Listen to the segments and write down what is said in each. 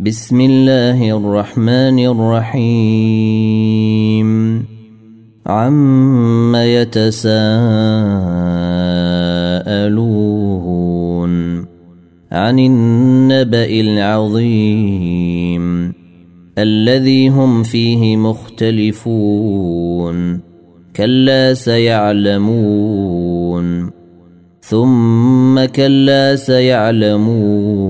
بسم الله الرحمن الرحيم. عم يتساءلون عن النبأ العظيم الذي هم فيه مختلفون كلا سيعلمون ثم كلا سيعلمون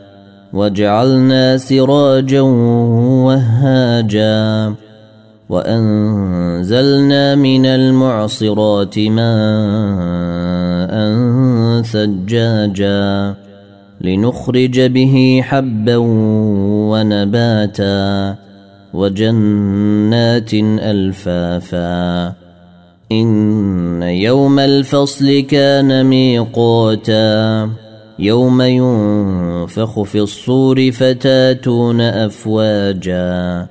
وجعلنا سراجا وهاجا وأنزلنا من المعصرات ماء ثجاجا لنخرج به حبا ونباتا وجنات ألفافا إن يوم الفصل كان ميقاتا يوم ينفخ في الصور فتاتون أفواجا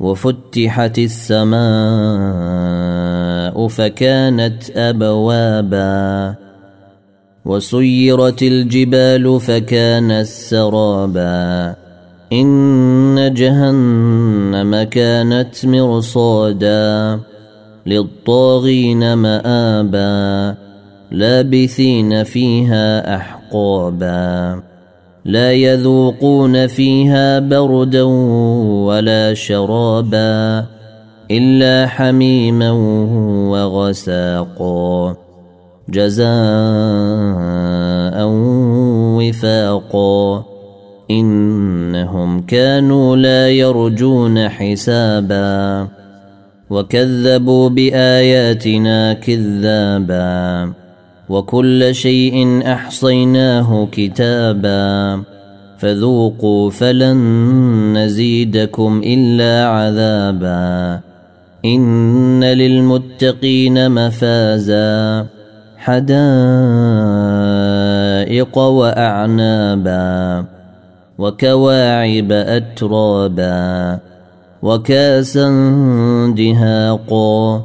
وفتحت السماء فكانت أبوابا وسيرت الجبال فكانت سرابا إن جهنم كانت مرصادا للطاغين مآبا لابثين فيها أحقابا لا يذوقون فيها بردا ولا شرابا إلا حميما وغساقا. جزاء وفاقا. إنهم كانوا لا يرجون حسابا. وكذبوا بآياتنا كذابا. وكل شيء أحصيناه كتابا فذوقوا فلن نزيدكم إلا عذابا إن للمتقين مفازا حدائق وأعنابا وكواعب أترابا وكاسا دهاقا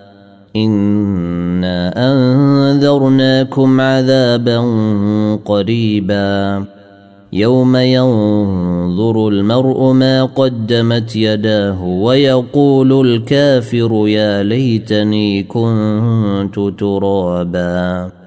انا انذرناكم عذابا قريبا. يوم ينظر المرء ما قدمت يداه ويقول الكافر يا ليتني كنت ترابا.